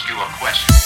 ask you a question.